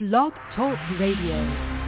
Blog Talk Radio.